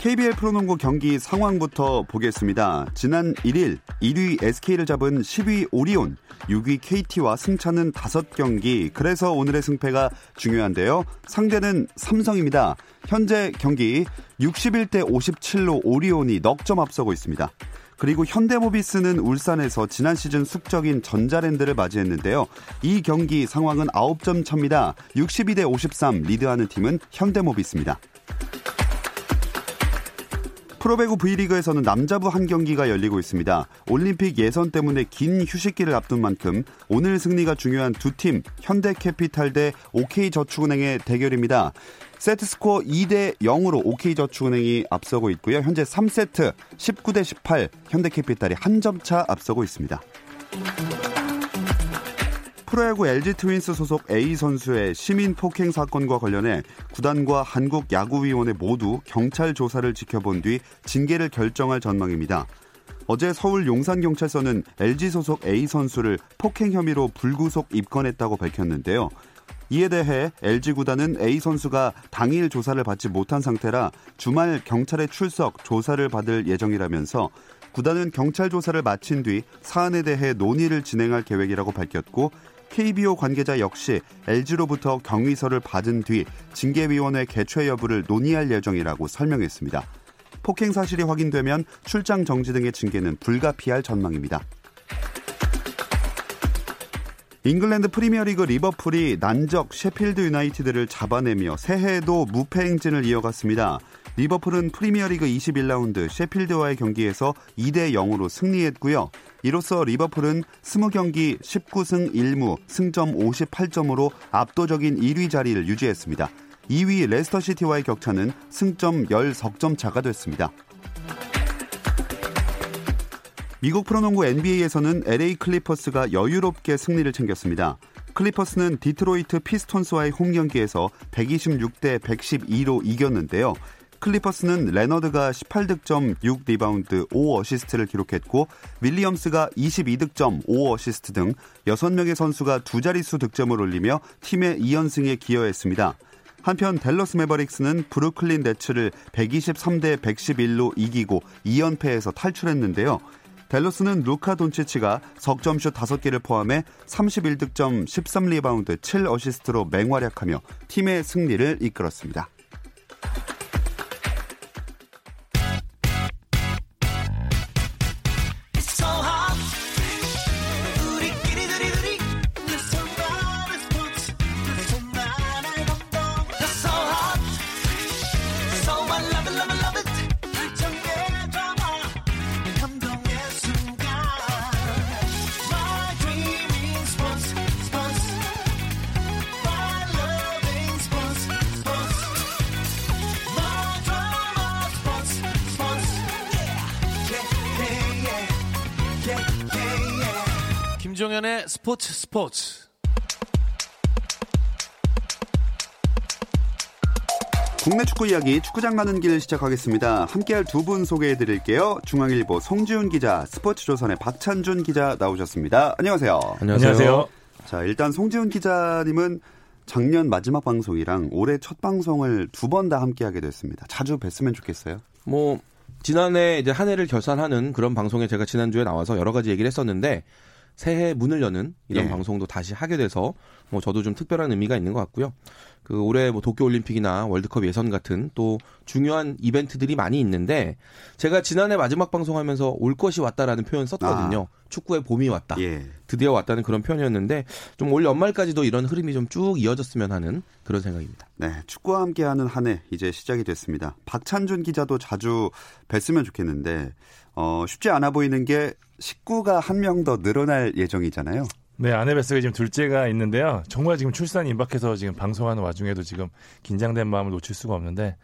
KBL 프로농구 경기 상황부터 보겠습니다. 지난 1일 1위 SK를 잡은 10위 오리온, 6위 KT와 승차는 5경기. 그래서 오늘의 승패가 중요한데요. 상대는 삼성입니다. 현재 경기 61대 57로 오리온이 넉 점 앞서고 있습니다. 그리고 현대모비스는 울산에서 지난 시즌 숙적인 전자랜드를 맞이했는데요. 이 경기 상황은 9점 차입니다. 62대 53 리드하는 팀은 현대모비스입니다. 프로배구 V리그에서는 남자부 한 경기가 열리고 있습니다. 올림픽 예선 때문에 긴 휴식기를 앞둔 만큼 오늘 승리가 중요한 두 팀 현대캐피탈 대 OK저축은행의 대결입니다. 세트스코어 2대 0으로 OK저축은행이 앞서고 있고요. 현재 3세트 19대 18 현대캐피탈이 한 점 차 앞서고 있습니다. 프로야구 LG 트윈스 소속 A 선수의 시민 폭행 사건과 관련해 구단과 한국야구위원회 모두 경찰 조사를 지켜본 뒤 징계를 결정할 전망입니다. 어제 서울 용산경찰서는 LG 소속 A 선수를 폭행 혐의로 불구속 입건했다고 밝혔는데요. 이에 대해 LG 구단은 A 선수가 당일 조사를 받지 못한 상태라 주말 경찰의 출석 조사를 받을 예정이라면서 구단은 경찰 조사를 마친 뒤 사안에 대해 논의를 진행할 계획이라고 밝혔고 KBO 관계자 역시 LG로부터 경위서를 받은 뒤 징계위원회 개최 여부를 논의할 예정이라고 설명했습니다. 폭행 사실이 확인되면 출장 정지 등의 징계는 불가피할 전망입니다. 잉글랜드 프리미어리그 리버풀이 난적 셰필드 유나이티드를 잡아내며 새해에도 무패 행진을 이어갔습니다. 리버풀은 프리미어리그 21라운드 셰필드와의 경기에서 2대 0으로 승리했고요. 이로써 리버풀은 20경기 19승 1무 승점 58점으로 압도적인 1위 자리를 유지했습니다. 2위 레스터시티와의 격차는 승점 10석점 차가 됐습니다. 미국 프로농구 NBA에서는 LA 클리퍼스가 여유롭게 승리를 챙겼습니다. 클리퍼스는 디트로이트 피스톤스와의 홈 경기에서 126대 112로 이겼는데요. 클리퍼스는 레너드가 18득점 6리바운드 5어시스트를 기록했고 윌리엄스가 22득점 5어시스트 등 6명의 선수가 두 자릿수 득점을 올리며 팀의 2연승에 기여했습니다. 한편 댈러스 매버릭스는 브루클린 네츠를 123대 111로 이기고 2연패에서 탈출했는데요. 댈러스는 루카 돈치치가 석점슛 5개를 포함해 31득점 13리바운드 7어시스트로 맹활약하며 팀의 승리를 이끌었습니다. 스포츠 스포츠. 국내 축구 이야기 축구장 가는 길 시작하겠습니다. 함께할 두 분 소개해 드릴게요. 중앙일보 송지훈 기자, 스포츠조선의 박찬준 기자 나오셨습니다. 안녕하세요. 안녕하세요. 자, 일단 송지훈 기자님은 작년 마지막 방송이랑 올해 첫 방송을 두 번 다 함께하게 됐습니다. 자주 뵀으면 좋겠어요. 뭐 지난해 이제 한 해를 결산하는 그런 방송에 제가 지난주에 나와서 여러 가지 얘기를 했었는데 새해 문을 여는 이런 예. 방송도 다시 하게 돼서 뭐 저도 좀 특별한 의미가 있는 것 같고요. 그 올해 뭐 도쿄 올림픽이나 월드컵 예선 같은 또 중요한 이벤트들이 많이 있는데 제가 지난해 마지막 방송하면서 올 것이 왔다라는 표현 썼거든요. 축구의 봄이 왔다. 아. 예. 드디어 왔다는 그런 표현이었는데 좀 올 연말까지도 이런 흐름이 좀 쭉 이어졌으면 하는 그런 생각입니다. 네, 축구와 함께하는 한 해 이제 시작이 됐습니다. 박찬준 기자도 자주 뵀으면 좋겠는데 어, 쉽지 않아 보이는 게 식구가 한 명 더 늘어날 예정이잖아요. 네, 아내 뱃속에 지금 둘째가 있는데요. 정말 지금 출산 임박해서 지금 방송하는 와중에도 지금 긴장된 마음을 놓칠 수가 없는데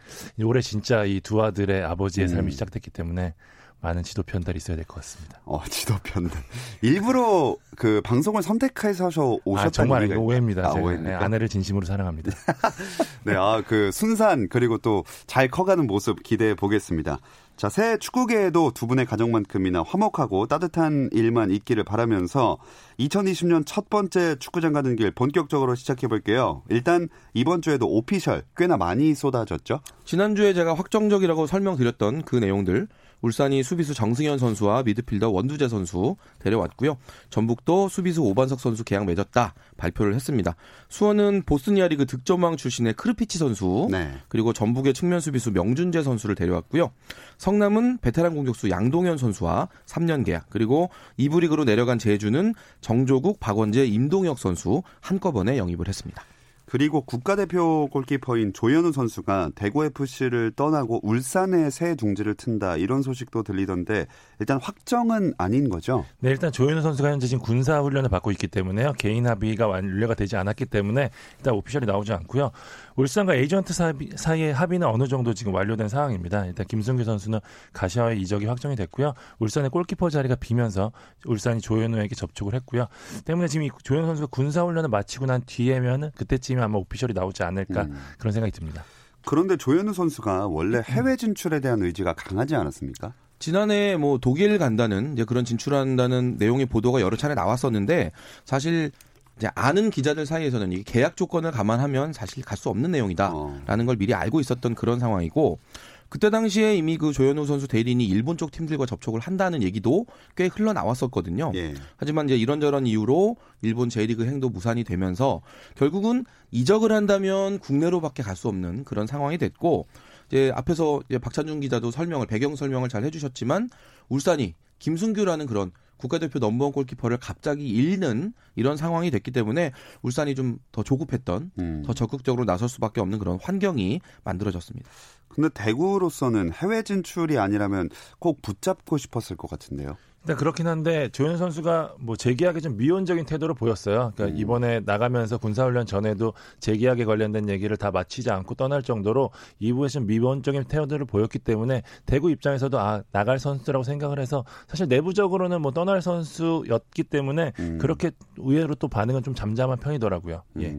올해 진짜 이 두 아들의 아버지의 음. 삶이 시작됐기 때문에 많은 지도 편달이 있어야 될 것 같습니다. 어, 지도편들. 일부러 그 방송을 선택해서 오셨다는 아, 정말 얘기가 오해입니다. 아? 네, 아내를 진심으로 사랑합니다. 네, 아, 그 순산 그리고 또 잘 커가는 모습 기대해 보겠습니다. 자, 새 축구계에도 두 분의 가정만큼이나 화목하고 따뜻한 일만 있기를 바라면서 2020년 첫 번째 축구장 가는 길 본격적으로 시작해 볼게요. 일단 이번 주에도 오피셜 꽤나 많이 쏟아졌죠. 지난주에 제가 확정적이라고 설명드렸던 그 내용들 울산이 수비수 정승현 선수와 미드필더 원두재 선수 데려왔고요. 전북도 수비수 오반석 선수 계약 맺었다 발표를 했습니다. 수원은 보스니아 리그 득점왕 출신의 크르피치 선수 네. 그리고 전북의 측면 수비수 명준재 선수를 데려왔고요. 성남은 베테랑 공격수 양동현 선수와 3년 계약 그리고 2부 리그로 내려간 제주는 정조국, 박원재, 임동혁 선수 한꺼번에 영입을 했습니다. 그리고 국가대표 골키퍼인 조현우 선수가 대구 FC를 떠나고 울산에 새 둥지를 튼다 이런 소식도 들리던데 일단 확정은 아닌 거죠. 네, 일단 조현우 선수가 현재 지금 군사 훈련을 받고 있기 때문에요. 개인 합의가 완료가 되지 않았기 때문에 일단 오피셜이 나오지 않고요. 울산과 에이전트 사이, 사이의 합의는 어느 정도 지금 완료된 상황입니다. 일단 김승규 선수는 가시아의 이적이 확정이 됐고요. 울산의 골키퍼 자리가 비면서 울산이 조현우에게 접촉을 했고요. 때문에 지금 이 조현우 선수가 군사 훈련을 마치고 난 뒤에면은 그때쯤 에 아마 오피셜이 나오지 않을까 음. 그런 생각이 듭니다. 그런데 조현우 선수가 원래 해외 진출에 대한 의지가 강하지 않았습니까? 지난해 뭐 독일 간다는 이제 그런 진출한다는 내용의 보도가 여러 차례 나왔었는데 사실 이제 아는 기자들 사이에서는 이게 계약 조건을 감안하면 사실 갈 수 없는 내용이다라는 어. 걸 미리 알고 있었던 그런 상황이고 그때 당시에 이미 그 조현우 선수 대리인이 일본 쪽 팀들과 접촉을 한다는 얘기도 꽤 흘러 나왔었거든요. 예. 하지만 이제 이런저런 이유로 일본 J리그 행도 무산이 되면서 결국은 이적을 한다면 국내로밖에 갈 수 없는 그런 상황이 됐고 이제 앞에서 이제 박찬준 기자도 설명을 배경 설명을 잘 해주셨지만 울산이 김승규라는 그런 국가대표 넘버원 골키퍼를 갑자기 잃는 이런 상황이 됐기 때문에 울산이 좀 더 조급했던 음. 더 적극적으로 나설 수밖에 없는 그런 환경이 만들어졌습니다. 근데 대구로서는 해외 진출이 아니라면 꼭 붙잡고 싶었을 것 같은데요. 일단 그렇긴 한데 조현 선수가 뭐 재계약에 좀 미온적인 태도를 보였어요. 그러니까 음. 이번에 나가면서 군사훈련 전에도 재계약에 관련된 얘기를 다 마치지 않고 떠날 정도로 이부에 좀 미온적인 태도를 보였기 때문에 대구 입장에서도 아 나갈 선수라고 생각을 해서 사실 내부적으로는 뭐 떠날 선수였기 때문에 음. 그렇게 의외로 또 반응은 좀 잠잠한 편이더라고요. 예.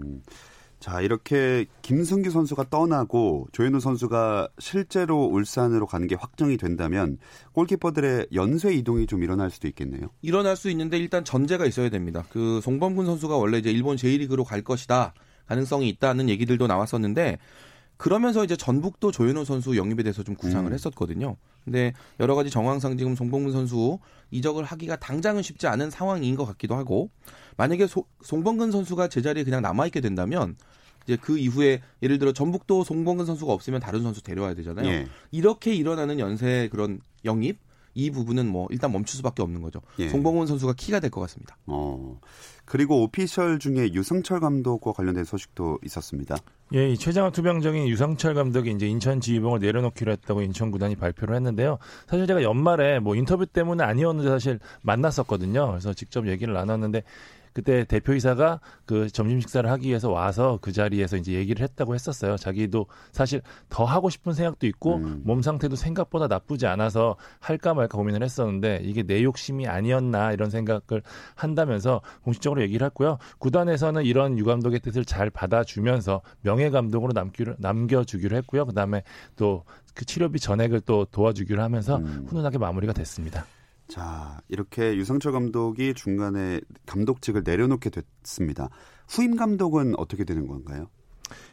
음. 자, 이렇게 김승규 선수가 떠나고 조현우 선수가 실제로 울산으로 가는 게 확정이 된다면 골키퍼들의 연쇄 이동이 좀 일어날 수도 있겠네요. 일어날 수 있는데 일단 전제가 있어야 됩니다. 그 송범근 선수가 원래 이제 일본 제1리그로 갈 것이다 가능성이 있다는 얘기들도 나왔었는데 그러면서 이제 전북도 조현우 선수 영입에 대해서 좀 구상을 음. 했었거든요. 근데 여러 가지 정황상 지금 송범근 선수 이적을 하기가 당장은 쉽지 않은 상황인 것 같기도 하고 만약에 소- 송범근 선수가 제자리에 그냥 남아 있게 된다면 이제 그 이후에 예를 들어 전북도 송범근 선수가 없으면 다른 선수 데려와야 되잖아요. 예. 이렇게 일어나는 연쇄 그런 영입 이 부분은 뭐 일단 멈출 수밖에 없는 거죠. 예. 송범근 선수가 키가 될 것 같습니다. 어. 그리고 오피셜 중에 유승철 감독과 관련된 소식도 있었습니다. 예, 이 최장학 투병적인 유상철 감독이 이제 인천 지휘봉을 내려놓기로 했다고 인천 구단이 발표를 했는데요. 사실 제가 연말에 뭐 인터뷰 때문에 아니었는데 사실 만났었거든요. 그래서 직접 얘기를 나눴는데 그때 대표이사가 그 점심 식사를 하기 위해서 와서 그 자리에서 이제 얘기를 했다고 했었어요. 자기도 사실 더 하고 싶은 생각도 있고 음. 몸 상태도 생각보다 나쁘지 않아서 할까 말까 고민을 했었는데 이게 내 욕심이 아니었나 이런 생각을 한다면서 공식적으로 얘기를 했고요. 구단에서는 이런 유 감독의 뜻을 잘 받아주면서 명예 감독으로 남기로, 남겨주기로 했고요. 그다음에 또 그 치료비 전액을 또 도와주기로 하면서 음. 훈훈하게 마무리가 됐습니다. 자, 이렇게 유상철 감독이 중간에 감독직을 내려놓게 됐습니다. 후임 감독은 어떻게 되는 건가요?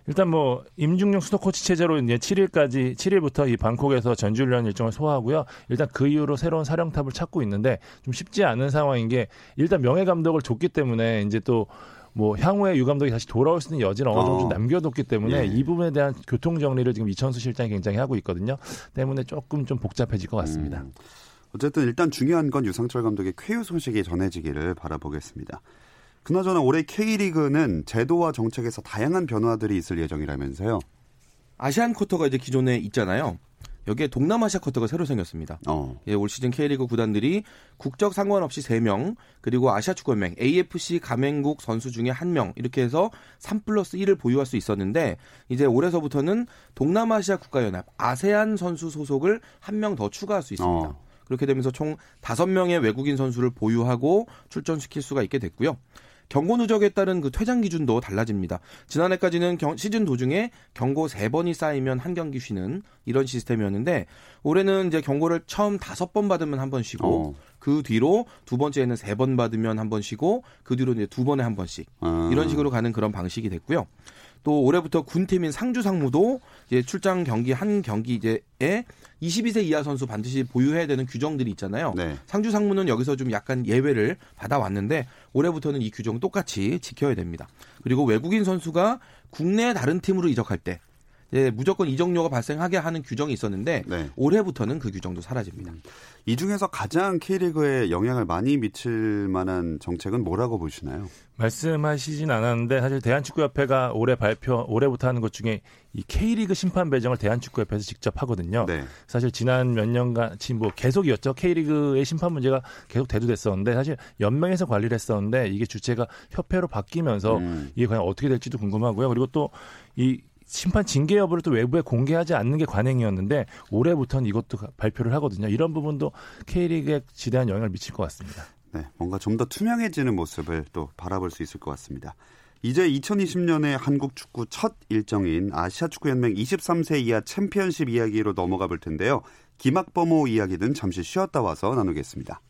일단 뭐 임중용 수도 코치 체제로 이제 7일까지 7일부터 이 방콕에서 전지훈련 일정을 소화하고요. 일단 그 이후로 새로운 사령탑을 찾고 있는데 좀 쉽지 않은 상황인 게 일단 명예 감독을 줬기 때문에 이제 또 뭐 향후에 유 감독이 다시 돌아올 수 있는 여지는 어느 정도 좀 어. 남겨뒀기 때문에 예. 이 부분에 대한 교통 정리를 지금 이천수 실장이 굉장히 하고 있거든요. 때문에 조금 좀 복잡해질 것 같습니다. 음. 어쨌든 일단 중요한 건 유상철 감독의 쾌유 소식이 전해지기를 바라보겠습니다. 그나저나 올해 K리그는 제도와 정책에서 다양한 변화들이 있을 예정이라면서요. 아시안 쿼터가 이제 기존에 있잖아요. 여기에 동남아시아 쿼터가 새로 생겼습니다. 어. 예, 올 시즌 K리그 구단들이 국적 상관없이 3명, 그리고 아시아 축구연맹 AFC 가맹국 선수 중에 1명 이렇게 해서 3 플러스 1을 보유할 수 있었는데 이제 올해서부터는 동남아시아 국가연합 아세안 선수 소속을 1명 더 추가할 수 있습니다. 어. 그렇게 되면서 총 5명의 외국인 선수를 보유하고 출전시킬 수가 있게 됐고요. 경고 누적에 따른 그 퇴장 기준도 달라집니다. 지난해까지는 경- 시즌 도중에 경고 3번이 쌓이면 한 경기 쉬는 이런 시스템이었는데 올해는 이제 경고를 처음 5번 받으면 한 번 쉬고 어. 그 뒤로 두 번째는 세번 받으면 한 번 쉬고 그 뒤로 이제 두 번에 한 번씩 아. 이런 식으로 가는 그런 방식이 됐고요. 또 올해부터 군팀인 상주 상무도 이제 출장 경기 한 경기 이제에 22세 이하 선수 반드시 보유해야 되는 규정들이 있잖아요. 네. 상주 상무는 여기서 좀 약간 예외를 받아왔는데 올해부터는 이 규정 똑같이 지켜야 됩니다. 그리고 외국인 선수가 국내 다른 팀으로 이적할 때 이제 무조건 이적료가 발생하게 하는 규정이 있었는데 네. 올해부터는 그 규정도 사라집니다. 이 중에서 가장 K리그에 영향을 많이 미칠 만한 정책은 뭐라고 보시나요? 말씀하시진 않았는데 사실 대한축구협회가 올해 발표 올해부터 하는 것 중에 이 K리그 심판 배정을 대한축구협회에서 직접 하거든요. 네. 사실 지난 몇 년간 지금 뭐 계속이었죠. K리그의 심판 문제가 계속 대두됐었는데 사실 연맹에서 관리를 했었는데 이게 주체가 협회로 바뀌면서 음. 이게 과연 어떻게 될지도 궁금하고요. 그리고 또이 심판 징계 여부를 또 외부에 공개하지 않는 게 관행이었는데 올해부터는 이것도 가- 발표를 하거든요. 이런 부분도 K리그에 지대한 영향을 미칠 것 같습니다. 네, 뭔가 좀 더 투명해지는 모습을 또 바라볼 수 있을 것 같습니다. 이제 2020년에 한국 축구 첫 일정인 아시아 축구 연맹 23세 이하 챔피언십 이야기로 넘어가 볼 텐데요. 김학범호 이야기는 잠시 쉬었다 와서 나누겠습니다.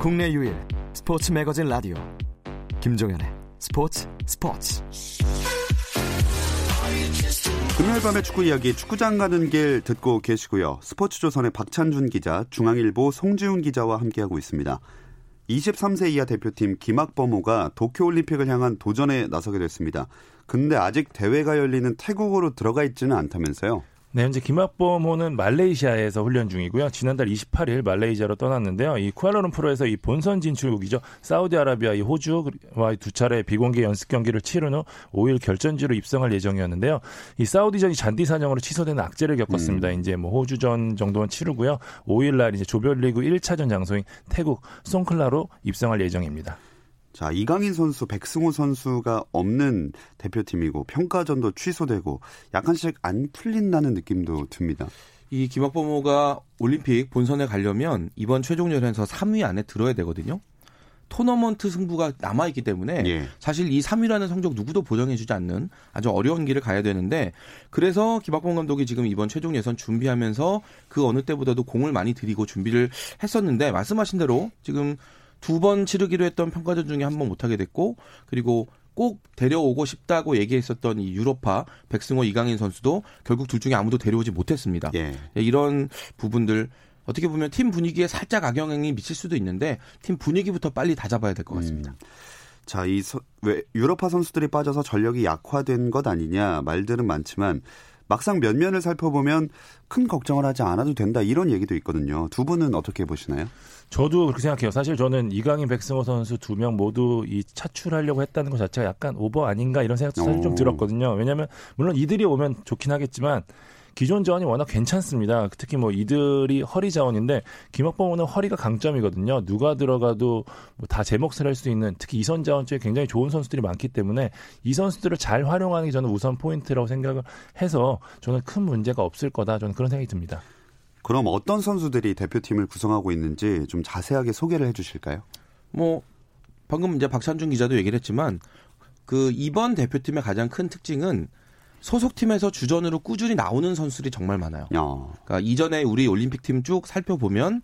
국내 유일 스포츠 매거진 라디오 김종현의 스포츠 스포츠 금요일 밤의 축구 이야기 축구장 가는 길 듣고 계시고요. 스포츠조선의 박찬준 기자, 중앙일보 송지훈 기자와 함께하고 있습니다. 23세 이하 대표팀 김학범호가 도쿄올림픽을 향한 도전에 나서게 됐습니다. 근데 아직 대회가 열리는 태국으로 들어가 있지는 않다면서요? 네, 현재 김학범호는 말레이시아에서 훈련 중이고요. 지난달 28일 말레이시아로 떠났는데요. 이 쿠알라룸푸르에서 이 본선 진출국이죠. 사우디아라비아, 이 호주와 두 차례 비공개 연습 경기를 치른 후 5일 결전지로 입성할 예정이었는데요. 이 사우디전이 잔디 사정으로 취소되는 악재를 겪었습니다. 이제 뭐 호주전 정도는 치르고요. 5일 날 이제 조별리그 1차전 장소인 태국 송클라로 입성할 예정입니다. 자, 이강인 선수, 백승호 선수가 없는 대표팀이고 평가전도 취소되고 약간씩 안 풀린다는 느낌도 듭니다. 이 김학범호가 올림픽 본선에 가려면 이번 최종 예선에서 3위 안에 들어야 되거든요. 토너먼트 승부가 남아 있기 때문에 예. 사실 이 3위라는 성적 누구도 보정해주지 않는 아주 어려운 길을 가야 되는데 그래서 김학범 감독이 지금 이번 최종 예선 준비하면서 그 어느 때보다도 공을 많이 들이고 준비를 했었는데 말씀하신 대로 지금 두 번 치르기로 했던 평가전 중에 한 번 못하게 됐고 그리고 꼭 데려오고 싶다고 얘기했었던 이 유로파 백승호 이강인 선수도 결국 둘 중에 아무도 데려오지 못했습니다. 예. 예, 이런 부분들 어떻게 보면 팀 분위기에 살짝 악영향이 미칠 수도 있는데 팀 분위기부터 빨리 다 잡아야 될 것 같습니다. 자, 이 서- 왜 유럽파 선수들이 빠져서 전력이 약화된 것 아니냐 말들은 많지만 막상 면면을 살펴보면 큰 걱정을 하지 않아도 된다 이런 얘기도 있거든요. 두 분은 어떻게 보시나요? 저도 그렇게 생각해요. 사실 저는 이강인, 백승호 선수 두 명 모두 이 차출하려고 했다는 것 자체가 약간 오버 아닌가 이런 생각도 사실 좀 오. 들었거든요. 왜냐하면 물론 이들이 오면 좋긴 하겠지만 기존 자원이 워낙 괜찮습니다. 특히 뭐 이들이 허리 자원인데 김학범호는 허리가 강점이거든요. 누가 들어가도 뭐다제 몫을 할 수 있는 특히 이선 자원 쪽에 굉장히 좋은 선수들이 많기 때문에 이 선수들을 잘 활용하는 게 저는 우선 포인트라고 생각을 해서 저는 큰 문제가 없을 거다. 저는 그런 생각이 듭니다. 그럼 어떤 선수들이 대표팀을 구성하고 있는지 좀 자세하게 소개를 해주실까요? 뭐 방금 이제 박찬준 기자도 얘기를 했지만 그 이번 대표팀의 가장 큰 특징은 소속팀에서 주전으로 꾸준히 나오는 선수들이 정말 많아요. 어, 그러니까 이전에 우리 올림픽 팀 쭉 살펴보면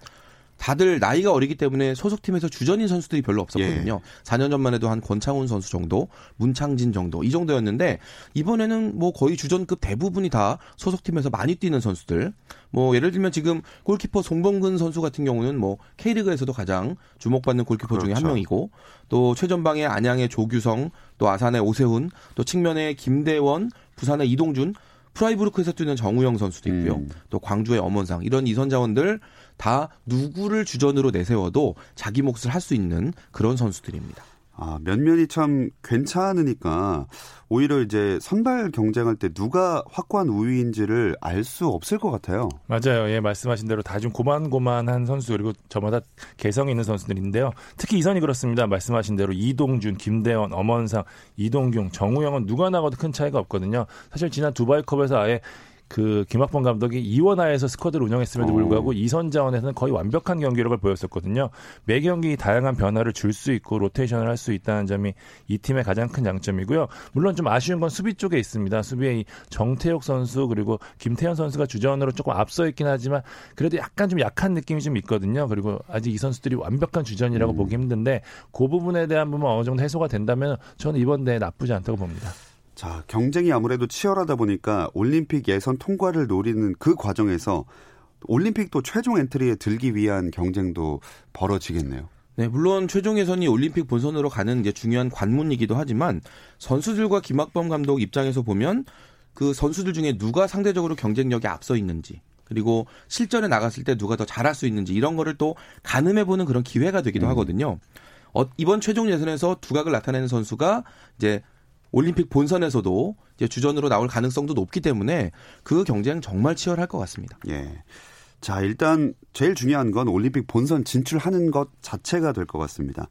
다들 나이가 어리기 때문에 소속팀에서 주전인 선수들이 별로 없었거든요. 4년 전만 해도 한 권창훈 선수 정도, 문창진 정도 이 정도였는데 이번에는 뭐 거의 주전급 대부분이 다 소속팀에서 많이 뛰는 선수들. 뭐 예를 들면 지금 골키퍼 송범근 선수 같은 경우는 뭐 K리그에서도 가장 주목받는 골키퍼 중에 한 그렇죠. 명이고 또 최전방에 안양의 조규성, 또 아산의 오세훈, 또 측면에 김대원, 부산의 이동준, 프라이부르크에서 뛰는 정우영 선수도 있고요. 음. 또 광주의 엄원상 이런 이선 자원들 다 누구를 주전으로 내세워도 자기 몫을 할 수 있는 그런 선수들입니다. 아, 면면이 참 괜찮으니까 오히려 이제 선발 경쟁할 때 누가 확고한 우위인지를 알 수 없을 것 같아요. 맞아요. 예, 말씀하신 대로 다 좀 고만고만한 선수 그리고 저마다 개성 있는 선수들인데요. 특히 이선이 그렇습니다. 말씀하신 대로 이동준, 김대원, 엄원상, 이동경, 정우영은 누가 나가도 큰 차이가 없거든요. 사실 지난 두바이컵에서 아예 그 김학범 감독이 이원하에서 스쿼드를 운영했음에도 불구하고 이선 자원에서는 거의 완벽한 경기력을 보였었거든요. 매 경기 다양한 변화를 줄 수 있고 로테이션을 할 수 있다는 점이 이 팀의 가장 큰 장점이고요. 물론 좀 아쉬운 건 수비 쪽에 있습니다. 수비에 이 정태욱 선수 그리고 김태현 선수가 주전으로 조금 앞서 있긴 하지만 그래도 약간 좀 약한 느낌이 좀 있거든요. 그리고 아직 이 선수들이 완벽한 주전이라고 음. 보기 힘든데 그 부분에 대한 부분 어느 정도 해소가 된다면 저는 이번 대회 나쁘지 않다고 봅니다. 자, 경쟁이 아무래도 치열하다 보니까 올림픽 예선 통과를 노리는 그 과정에서 올림픽 또 최종 엔트리에 들기 위한 경쟁도 벌어지겠네요. 네, 물론 최종 예선이 올림픽 본선으로 가는 이제 중요한 관문이기도 하지만 선수들과 김학범 감독 입장에서 보면 그 선수들 중에 누가 상대적으로 경쟁력이 앞서 있는지 그리고 실전에 나갔을 때 누가 더 잘할 수 있는지 이런 거를 또 가늠해 보는 그런 기회가 되기도 하거든요. 어, 이번 최종 예선에서 두각을 나타내는 선수가 이제 올림픽 본선에서도 이제 주전으로 나올 가능성도 높기 때문에 그 경쟁 정말 치열할 것 같습니다. 예. 자, 일단 제일 중요한 건 올림픽 본선 진출하는 것 자체가 될 것 같습니다.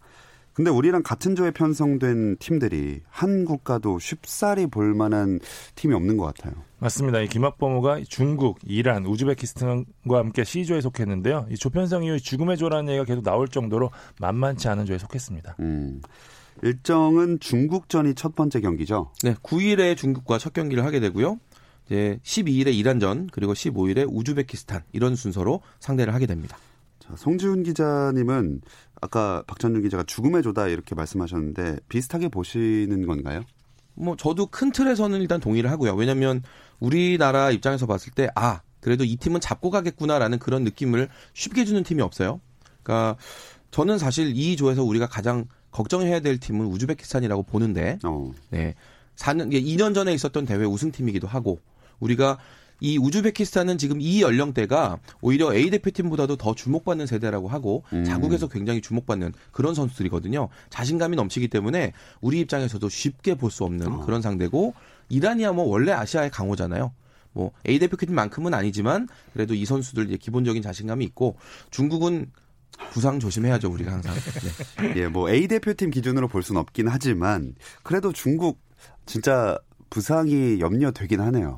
근데 우리랑 같은 조에 편성된 팀들이 한 국가도 쉽사리 볼 만한 팀이 없는 것 같아요. 맞습니다. 이 김학범호가 중국, 이란, 우즈베키스탄과 함께 C조에 속했는데요. 이 조편성 이후 죽음의 조라는 얘기가 계속 나올 정도로 만만치 않은 조에 속했습니다. 음. 일정은 중국전이 첫 번째 경기죠. 네, 9일에 중국과 첫 경기를 하게 되고요. 이제 12일에 이란전 그리고 15일에 우즈베키스탄 이런 순서로 상대를 하게 됩니다. 자, 송지훈 기자님은 아까 박찬준 기자가 죽음의 조다 이렇게 말씀하셨는데 비슷하게 보시는 건가요? 뭐 저도 큰 틀에서는 일단 동의를 하고요. 왜냐하면 우리나라 입장에서 봤을 때 아 그래도 이 팀은 잡고 가겠구나라는 그런 느낌을 쉽게 주는 팀이 없어요. 그러니까 저는 사실 이 조에서 우리가 가장 걱정해야 될 팀은 우즈베키스탄이라고 보는데 어. 네. 4년, 2년 전에 있었던 대회 우승팀이기도 하고, 우리가 이 우즈베키스탄은 지금 이 연령대가 오히려 A 대표팀보다도 더 주목받는 세대라고 하고, 음. 자국에서 굉장히 주목받는 그런 선수들이거든요. 자신감이 넘치기 때문에 우리 입장에서도 쉽게 볼 수 없는 어. 그런 상대고, 이란이야 뭐 원래 아시아의 강호잖아요. 뭐 A 대표팀만큼은 아니지만 그래도 이 선수들 이제 기본적인 자신감이 있고 중국은 부상 조심해야죠 우리가 항상. 네. 예, 뭐 A 대표팀 기준으로 볼 수는 없긴 하지만 그래도 중국 진짜 부상이 염려되긴 하네요.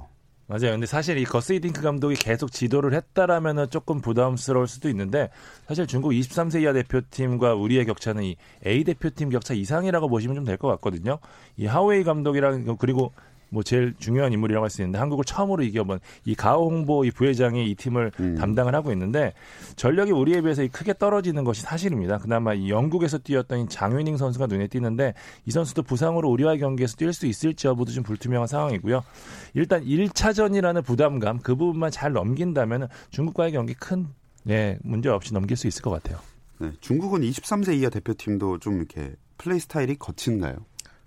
맞아요. 근데 사실 이 거스 이딩크 감독이 계속 지도를 했다라면은 조금 부담스러울 수도 있는데 사실 중국 23세 이하 대표팀과 우리의 격차는 이 A 대표팀 격차 이상이라고 보시면 좀 될 것 같거든요. 이 하웨이 감독이랑 그리고 뭐 제일 중요한 인물이라고 할 수 있는데 한국을 처음으로 이겨본 이 가오 홍보 이 부회장이 이 팀을 음. 담당을 하고 있는데 전력이 우리에 비해서 이 크게 떨어지는 것이 사실입니다. 그나마 이 영국에서 뛰었던 이 장윤닝 선수가 눈에 띄는데 이 선수도 부상으로 우리와의 경기에서 뛸 수 있을지 여부도 좀 불투명한 상황이고요. 일단 1차전이라는 부담감 그 부분만 잘 넘긴다면 중국과의 경기 큰 네, 문제 없이 넘길 수 있을 것 같아요. 네, 중국은 23세 이하 대표팀도 좀 이렇게 플레이 스타일이 거친가요?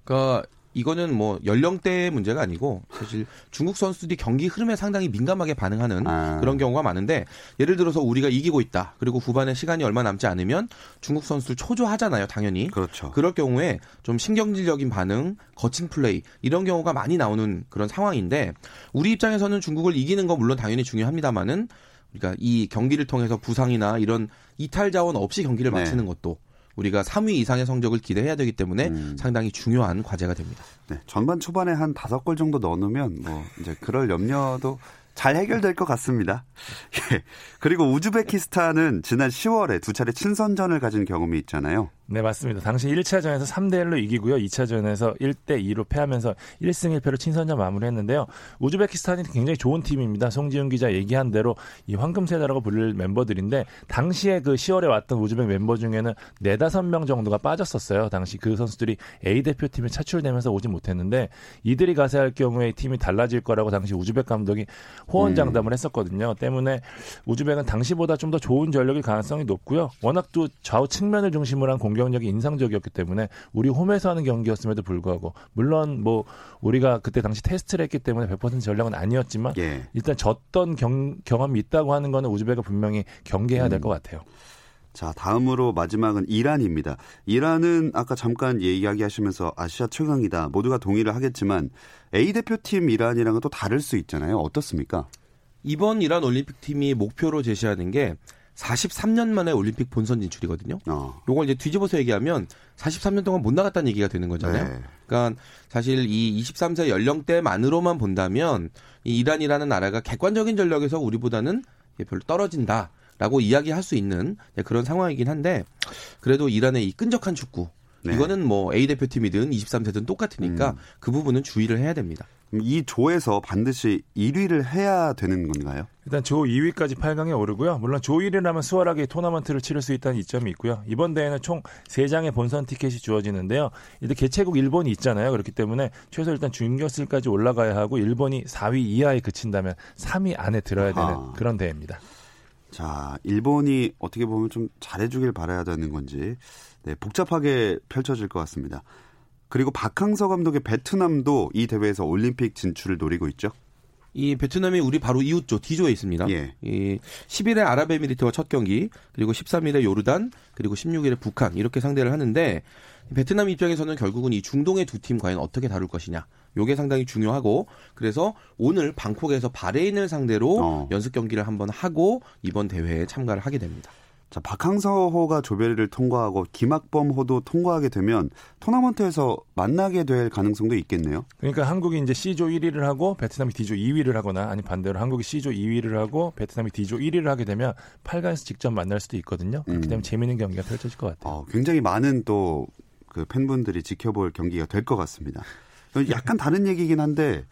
그러니까 이거는 뭐 연령대의 문제가 아니고 사실 중국 선수들이 경기 흐름에 상당히 민감하게 반응하는 아. 그런 경우가 많은데 예를 들어서 우리가 이기고 있다. 그리고 후반에 시간이 얼마 남지 않으면 중국 선수들 초조하잖아요, 당연히. 그렇죠. 그럴 경우에 좀 신경질적인 반응, 거친 플레이 이런 경우가 많이 나오는 그런 상황인데 우리 입장에서는 중국을 이기는 건 물론 당연히 중요합니다만은 우리가 이 경기를 통해서 부상이나 이런 이탈 자원 없이 경기를 네. 마치는 것도 우리가 3위 이상의 성적을 기대해야 되기 때문에 음. 상당히 중요한 과제가 됩니다. 네, 전반 초반에 한 다섯 골 정도 넣어놓으면 뭐 이제 그럴 염려도 잘 해결될 것 같습니다. 예. 그리고 우즈베키스탄은 지난 10월에 두 차례 친선전을 가진 경험이 있잖아요. 네, 맞습니다. 당시 1차전에서 3대 1로 이기고요. 2차전에서 1대 2로 패하면서 1승 1패로 친선전 마무리했는데요. 우즈베키스탄이 굉장히 좋은 팀입니다. 송지훈 기자 얘기한 대로 이 황금 세대라고 부를 멤버들인데 당시에 그 10월에 왔던 우즈벡 멤버 중에는 4, 5명 정도가 빠졌었어요. 당시 그 선수들이 A 대표팀에 차출되면서 오지 못했는데 이들이 가세 할 경우에 팀이 달라질 거라고 당시 우즈벡 감독이 호언 장담을 했었거든요. 때문에 우즈벡은 당시보다 좀 더 좋은 전력일 가능성이 높고요. 워낙 또 좌우 측면을 중심으로 한 공격력이 인상적이었기 때문에 우리 홈에서 하는 경기였음에도 불구하고 물론 뭐 우리가 그때 당시 테스트를 했기 때문에 100% 전력은 아니었지만 예. 일단 졌던 경, 경험이 있다고 하는 거는 우즈벡은 분명히 경계해야 될 것 같아요. 자, 다음으로 마지막은 이란입니다. 이란은 아까 잠깐 이야기하시면서 아시아 최강이다. 모두가 동의를 하겠지만 A 대표팀 이란이랑은 또 다를 수 있잖아요. 어떻습니까? 이번 이란 올림픽 팀이 목표로 제시하는 게 43년 만에 올림픽 본선 진출이거든요. 어. 요걸 이제 뒤집어서 얘기하면 43년 동안 못 나갔다는 얘기가 되는 거잖아요. 네. 그러니까 사실 이 23세 연령대만으로만 본다면 이 이란이라는 나라가 객관적인 전력에서 우리보다는 별로 떨어진다 라고 이야기할 수 있는 네, 그런 상황이긴 한데 그래도 이란의 이 끈적한 축구 네. 이거는 뭐 A 대표팀이든 23세든 똑같으니까 음. 그 부분은 주의를 해야 됩니다. 이 조에서 반드시 1위를 해야 되는 건가요? 일단 조 2위까지 8강에 오르고요. 물론 조 1위라면 수월하게 토너먼트를 치를 수 있다는 이점이 있고요. 이번 대회는 총 3장의 본선 티켓이 주어지는데요. 일단 개최국 일본이 있잖아요. 그렇기 때문에 최소 일단 준결승까지 올라가야 하고 일본이 4위 이하에 그친다면 3위 안에 들어야 되는 아하. 그런 대회입니다. 자, 일본이 어떻게 보면 좀 잘해주길 바라야 되는 건지 네, 복잡하게 펼쳐질 것 같습니다. 그리고 박항서 감독의 베트남도 이 대회에서 올림픽 진출을 노리고 있죠. 이 베트남이 우리 바로 이웃조 D조에 있습니다. 예. 이 10일에 아랍에미리트와 첫 경기, 그리고 13일에 요르단, 그리고 16일에 북한 이렇게 상대를 하는데 베트남 입장에서는 결국은 이 중동의 두 팀 과연 어떻게 다룰 것이냐. 요게 상당히 중요하고 그래서 오늘 방콕에서 바레인을 상대로 어. 연습 경기를 한번 하고 이번 대회에 참가를 하게 됩니다. 자, 박항서호가 조별리를 통과하고 김학범호도 통과하게 되면 토너먼트에서 만나게 될 가능성도 있겠네요. 그러니까 한국이 이제 C조 1위를 하고 베트남이 D조 2위를 하거나 아니 반대로 한국이 C조 2위를 하고 베트남이 D조 1위를 하게 되면 8강에서 직접 만날 수도 있거든요. 그렇기 음. 때문에 재미있는 경기가 펼쳐질 것 같아요. 어, 굉장히 많은 또 그 팬분들이 지켜볼 경기가 될 것 같습니다. 약간 다른 얘기긴 한데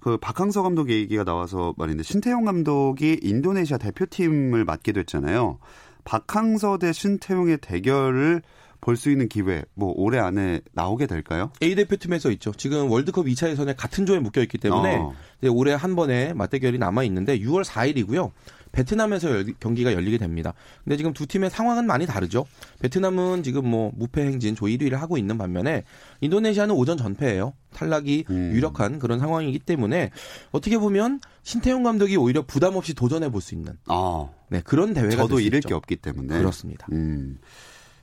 그 박항서 감독 얘기가 나와서 말인데 신태용 감독이 인도네시아 대표팀을 맡게 됐잖아요. 박항서 대 신태용의 대결을 볼 수 있는 기회 뭐 올해 안에 나오게 될까요? A 대표팀에서 있죠. 지금 월드컵 2차 예선에 같은 조에 묶여 있기 때문에 어. 올해 한 번의 맞대결이 남아 있는데 6월 4일이고요. 베트남에서 열- 경기가 열리게 됩니다. 근데 지금 두 팀의 상황은 많이 다르죠. 베트남은 지금 뭐 무패 행진 조 1위를 하고 있는 반면에 인도네시아는 오전 전패예요. 탈락이 음. 유력한 그런 상황이기 때문에 어떻게 보면 신태용 감독이 오히려 부담 없이 도전해 볼 수 있는 아, 네, 그런 대회가 저도 잃을 있죠. 게 없기 때문에 그렇습니다. 음.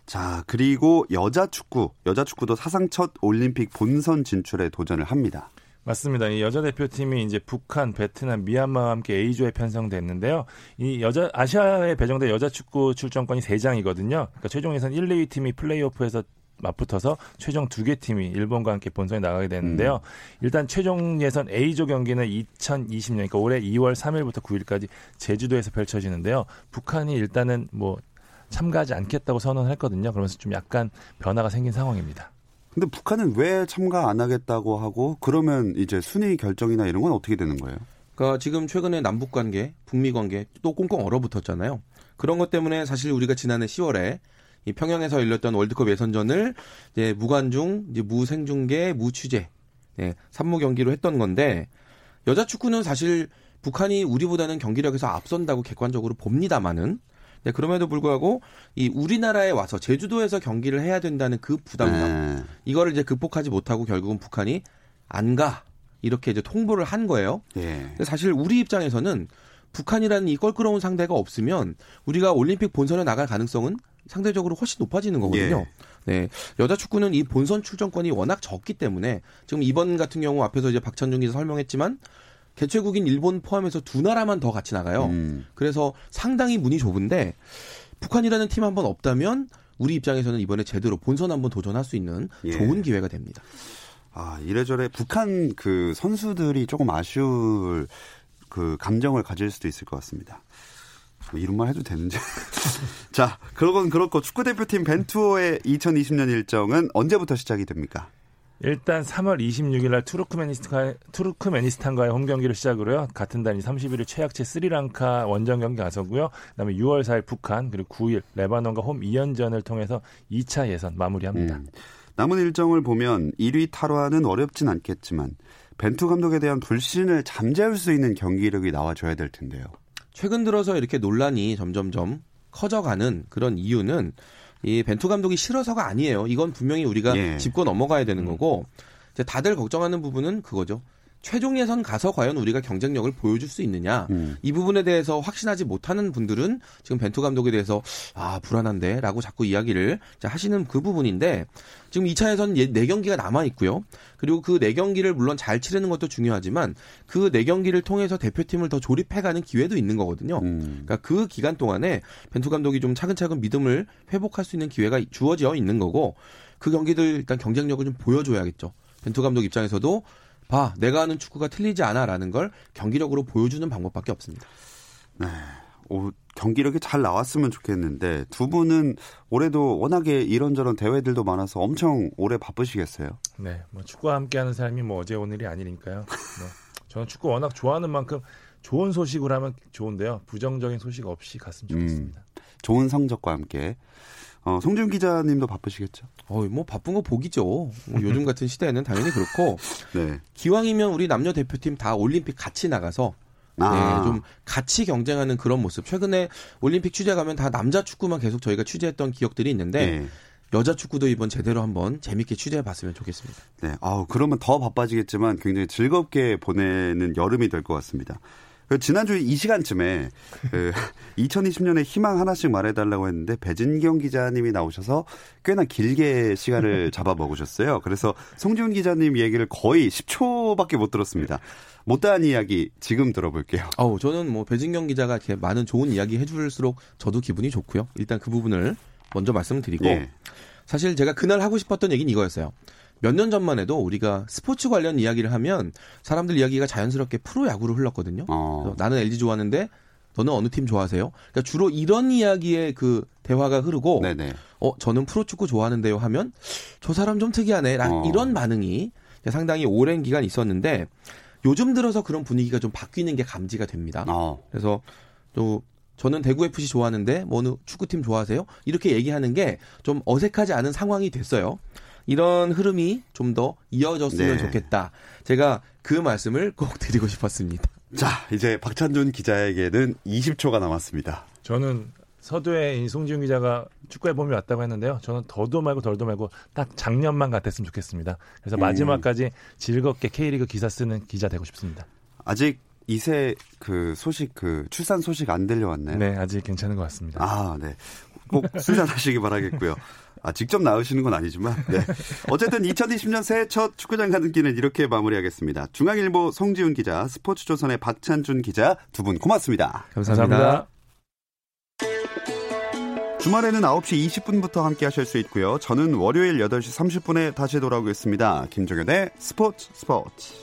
자, 그리고 여자 축구, 여자 축구도 사상 첫 올림픽 본선 진출에 도전을 합니다. 맞습니다. 이 여자 대표팀이 이제 북한, 베트남, 미얀마와 함께 A조에 편성됐는데요. 이 여자 아시아에 배정된 여자 축구 출전권이 3장이거든요. 그러니까 최종 예선 1, 2위 팀이 플레이오프에서 맞붙어서 최종 두 개 팀이 일본과 함께 본선에 나가게 되는데요. 일단 최종 예선 A조 경기는 2020년, 그러니까 올해 2월 3일부터 9일까지 제주도에서 펼쳐지는데요. 북한이 일단은 뭐 참가하지 않겠다고 선언했거든요. 그러면서 좀 약간 변화가 생긴 상황입니다. 근데 북한은 왜 참가 안 하겠다고 하고 그러면 이제 순위 결정이나 이런 건 어떻게 되는 거예요? 그러니까 지금 최근에 남북 관계, 북미 관계 또 꽁꽁 얼어붙었잖아요. 그런 것 때문에 사실 우리가 지난해 10월에 이 평양에서 열렸던 월드컵 예선전을 이제 무관중, 이제 무생중계, 무취재, 네, 산무 경기로 했던 건데 여자 축구는 사실 북한이 우리보다는 경기력에서 앞선다고 객관적으로 봅니다만은 네, 그럼에도 불구하고 이 우리나라에 와서 제주도에서 경기를 해야 된다는 그 부담감 네. 이거를 이제 극복하지 못하고 결국은 북한이 안 가. 이렇게 이제 통보를 한 거예요. 예. 근데 사실 우리 입장에서는 북한이라는 이 껄끄러운 상대가 없으면 우리가 올림픽 본선에 나갈 가능성은 상대적으로 훨씬 높아지는 거거든요. 네. 여자 축구는 이 본선 출전권이 워낙 적기 때문에 지금 이번 같은 경우 앞에서 이제 박찬중 기자 설명했지만 개최국인 일본 포함해서 두 나라만 더 같이 나가요. 음. 그래서 상당히 문이 좁은데 북한이라는 팀 한 번 없다면 우리 입장에서는 이번에 제대로 본선 한번 도전할 수 있는 예. 좋은 기회가 됩니다. 아, 이래저래 북한 그 선수들이 조금 아쉬울 그 감정을 가질 수도 있을 것 같습니다. 뭐 이런 말 해도 되는지. 자, 그러건 그렇고 축구 대표팀 벤투어의 2020년 일정은 언제부터 시작이 됩니까? 일단 3월 26일 날 투르크메니스탄, 투르크메니스탄과의 홈 경기를 시작으로요. 같은 달 31일 최약체 스리랑카 원정 경기 가서고요. 그다음에 6월 4일 북한 그리고 9일 레바논과 홈 2연전을 통해서 2차 예선 마무리합니다. 음. 남은 일정을 보면 1위 탈환은 어렵진 않겠지만 벤투 감독에 대한 불신을 잠재울 수 있는 경기력이 나와줘야 될 텐데요. 최근 들어서 이렇게 논란이 점점점 커져가는 그런 이유는 이 벤투 감독이 싫어서가 아니에요. 이건 분명히 우리가 예. 짚고 넘어가야 되는 거고 이제 다들 걱정하는 부분은 그거죠. 최종 예선 가서 과연 우리가 경쟁력을 보여줄 수 있느냐 음. 이 부분에 대해서 확신하지 못하는 분들은 지금 벤투 감독에 대해서 아 불안한데라고 자꾸 이야기를 하시는 그 부분인데 지금 2차 예선 4경기가 남아 있고요. 그리고 그 4경기를 물론 잘 치르는 것도 중요하지만 그 4경기를 통해서 대표팀을 더 조립해가는 기회도 있는 거거든요. 음. 그러니까 그 기간 동안에 벤투 감독이 좀 차근차근 믿음을 회복할 수 있는 기회가 주어져 있는 거고 그 경기들 일단 경쟁력을 좀 보여줘야겠죠. 벤투 감독 입장에서도 봐, 내가 하는 축구가 틀리지 않아라는 걸 경기력으로 보여주는 방법밖에 없습니다. 네. 오, 경기력이 잘 나왔으면 좋겠는데 두 분은 올해도 워낙에 이런저런 대회들도 많아서 엄청 오래 바쁘시겠어요? 네, 뭐 축구와 함께하는 삶이 뭐 어제 오늘이 아니니까요. 뭐 저는 축구 워낙 좋아하는 만큼 좋은 소식으로 하면 좋은데요. 부정적인 소식 없이 갔으면 좋겠습니다. 음, 좋은 성적과 함께 어, 송준 기자님도 바쁘시겠죠? 어, 뭐 바쁜 거 복이죠. 뭐 요즘 같은 시대에는 당연히 그렇고 네. 기왕이면 우리 남녀 대표팀 다 올림픽 같이 나가서 아. 네, 좀 같이 경쟁하는 그런 모습. 최근에 올림픽 취재 가면 다 남자 축구만 계속 저희가 취재했던 기억들이 있는데 네. 여자 축구도 이번 제대로 한번 재밌게 취재해 봤으면 좋겠습니다. 네. 아우, 그러면 더 바빠지겠지만 굉장히 즐겁게 보내는 여름이 될 것 같습니다. 그 지난주 이 시간쯤에 그 2020년에 희망 하나씩 말해달라고 했는데 배진경 기자님이 나오셔서 꽤나 길게 시간을 잡아 먹으셨어요. 그래서 송지훈 기자님 얘기를 거의 10초밖에 못 들었습니다. 못다한 이야기 지금 들어볼게요. 어우, 저는 뭐 배진경 기자가 이렇게 많은 좋은 이야기 해줄수록 저도 기분이 좋고요. 일단 그 부분을 먼저 말씀을 드리고 예. 사실 제가 그날 하고 싶었던 얘기는 이거였어요. 몇 년 전만 해도 우리가 스포츠 관련 이야기를 하면 사람들 이야기가 자연스럽게 프로 야구로 흘렀거든요. 어. 나는 LG 좋아하는데 너는 어느 팀 좋아하세요? 그러니까 주로 이런 이야기의 그 대화가 흐르고 네네. 어 저는 프로축구 좋아하는데요 하면 저 사람 좀 특이하네 라 어. 이런 반응이 상당히 오랜 기간 있었는데 요즘 들어서 그런 분위기가 좀 바뀌는 게 감지가 됩니다. 어. 그래서 또 저는 대구 FC 좋아하는데 뭐 어느 축구팀 좋아하세요? 이렇게 얘기하는 게 좀 어색하지 않은 상황이 됐어요. 이런 흐름이 좀 더 이어졌으면 네. 좋겠다. 제가 그 말씀을 꼭 드리고 싶었습니다. 자, 이제 박찬준 기자에게는 20초가 남았습니다. 저는 서두에 이 송지훈 기자가 축구의 봄이 왔다고 했는데요. 저는 더도 말고 덜도 말고 딱 작년만 같았으면 좋겠습니다. 그래서 음. 마지막까지 즐겁게 K리그 기사 쓰는 기자 되고 싶습니다. 아직 이세 그 소식 그 출산 소식 안 들려왔나요? 네, 아직 괜찮은 것 같습니다. 아, 네. 꼭 출산하시기 바라겠고요. 아, 직접 나으시는 건 아니지만, 네. 어쨌든 2020년 새해 첫 축구장 가는 길은 이렇게 마무리하겠습니다. 중앙일보 송지훈 기자, 스포츠조선의 박찬준 기자 두 분 고맙습니다. 감사합니다. 주말에는 9시 20분부터 함께 하실 수 있고요. 저는 월요일 8시 30분에 다시 돌아오겠습니다. 김종현의 스포츠 스포츠.